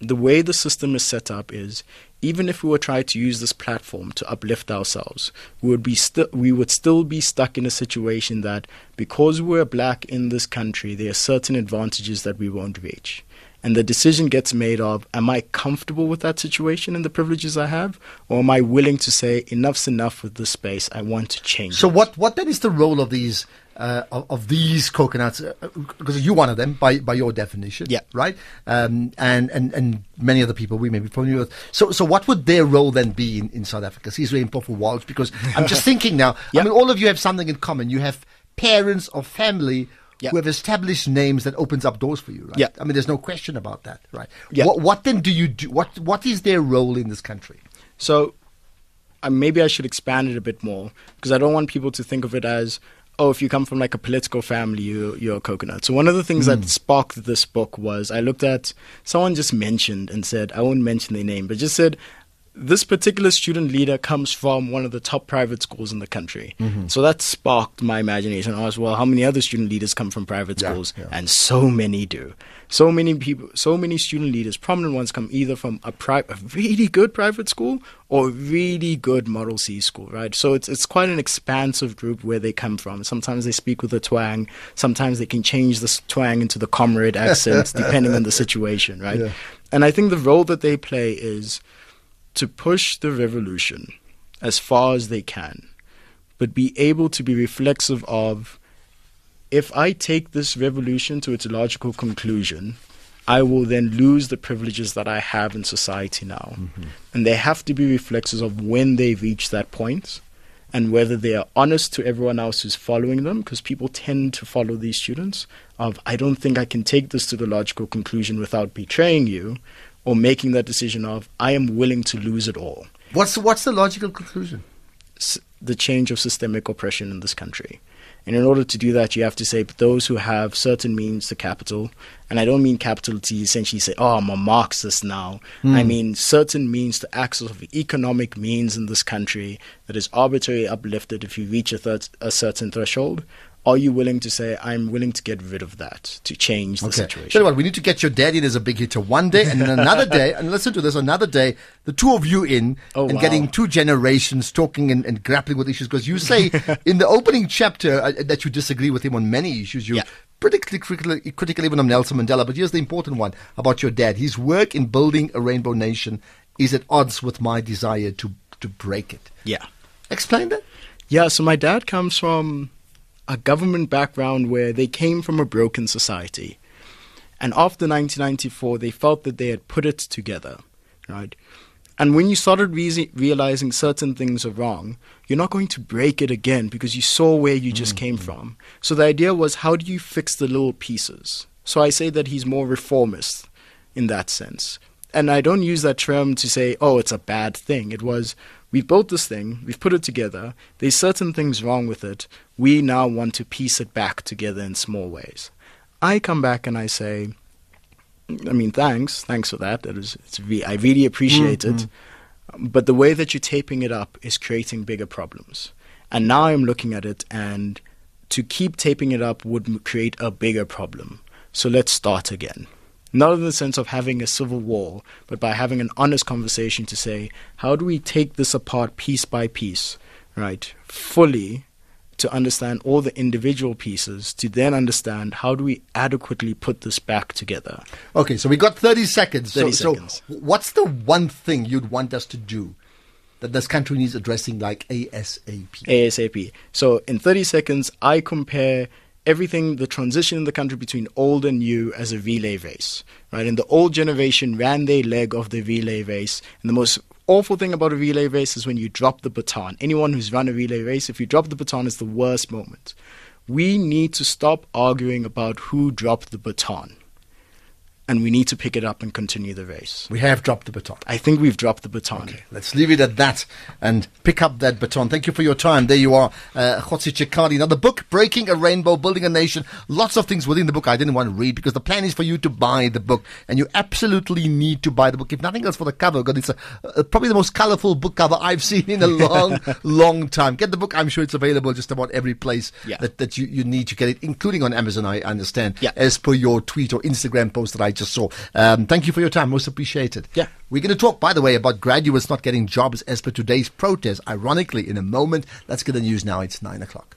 the way the system is set up is even if we were trying to use this platform to uplift ourselves, we would be sti- we would still be stuck in a situation that because we're black in this country, there are certain advantages that we won't reach. And the decision gets made of am I comfortable with that situation and the privileges I have? Or am I willing to say enough's enough with this space, I want to change So it. what what then is the role of these uh, of, of these coconuts? Uh, because you one of them by by your definition, yeah, right. Um, and and and many other people we may be familiar with. So so what would their role then be in, in South Africa? Sizwe Mpofu Walsh, because I'm just thinking now. I mean, all of you have something in common. You have parents or family. Who have established names that opens up doors for you, right? Yeah. I mean, there's no question about that, right? Yeah. What, what then do you do? What What is their role in this country? So uh, maybe I should expand it a bit more because I don't want people to think of it as, oh, if you come from like a political family, you, you're a coconut. So one of the things Mm. that sparked this book was I looked at someone just mentioned and said, I won't mention their name, but just said, this particular student leader comes from one of the top private schools in the country. Mhm. So that sparked my imagination. I asked, well, how many other student leaders come from private schools? And so many do. So many people, so many student leaders, prominent ones, come either from a, pri- a really good private school or a really good Model C school, right? So it's it's quite an expansive group where they come from. Sometimes they speak with a twang. Sometimes they can change the twang into the comrade accent, depending on the situation, right? Yeah. And I think the role that they play is to push the revolution as far as they can, but be able to be reflexive of if I take this revolution to its logical conclusion, I will then lose the privileges that I have in society now. Mm-hmm. And they have to be reflexive of when they reach that point and whether they are honest to everyone else who's following them, because people tend to follow these students of I don't think I can take this to the logical conclusion without betraying you, or making that decision of I am willing to lose it all. What's what's the logical conclusion? S- the change of systemic oppression in this country. And in order to do that, you have to say those who have certain means to capital, and I don't mean capital to essentially say, oh, I'm a Marxist now. I Mm. mean certain means to access of economic means in this country that is arbitrarily uplifted if you reach a, thir- a certain threshold. Are you willing to say, I'm willing to get rid of that to change the Okay. situation? Tell you what, we need to get your dad in as a big hitter one day, and then another day, and listen to this, another day, the two of you in Oh, and wow. getting two generations talking and, and grappling with issues. Because you say in the opening chapter uh, that you disagree with him on many issues. You pretty critical, critical even of Nelson Mandela. But here's the important one about your dad. His work in building a rainbow nation is at odds with my desire to to break it. Yeah. Explain that. Yeah, so my dad comes from a government background where they came from a broken society. And after 1994, they felt that they had put it together, right? And when you started re- realizing certain things are wrong, you're not going to break it again because you saw where you just mm-hmm. came from. So the idea was how do you fix the little pieces? So I say that he's more reformist in that sense. And I don't use that term to say, oh, it's a bad thing. It was, we built this thing, we've put it together, there's certain things wrong with it. We now want to piece it back together in small ways. I come back and I say, I mean, thanks, thanks for that. That is, it's I really appreciate it. Mm-hmm. But the way that you're taping it up is creating bigger problems. And now I'm looking at it, and to keep taping it up would create a bigger problem. So let's start again. Not in the sense of having a civil war, but by having an honest conversation to say, how do we take this apart piece by piece, right? Fully to understand all the individual pieces, to then understand how do we adequately put this back together. Okay, so we got 30 seconds. 30 so, seconds. so what's the one thing you'd want us to do that this country needs addressing like ASAP? ASAP. So in 30 seconds, I compare everything, the transition in the country between old and new as a relay race, right? And the old generation ran their leg of the relay race, and the most awful thing about a relay race is when you drop the baton. Anyone who's run a relay race, if you drop the baton, it's the worst moment. We need to stop arguing about who dropped the baton. And we need to pick it up and continue the race. We have dropped the baton. I think we've dropped the baton. Okay, Let's leave it at that and pick up that baton. Thank you for your time. There you are, uh, Kgotsi Chikane. Now, the book, Breaking a Rainbow, Building a Nation, lots of things within the book I didn't want to read because the plan is for you to buy the book and you absolutely need to buy the book, if nothing else for the cover, because it's a, uh, probably the most colorful book cover I've seen in a long, long time. Get the book. I'm sure it's available just about every place Yeah. that, that you, you need to get it, including on Amazon, I understand, yeah. as per your tweet or Instagram post that I just saw. Um, thank you for your time. Most appreciated. Yeah. We're going to talk, by the way, about graduates not getting jobs as per today's protest. Ironically, in a moment, let's get the news now. It's nine o'clock.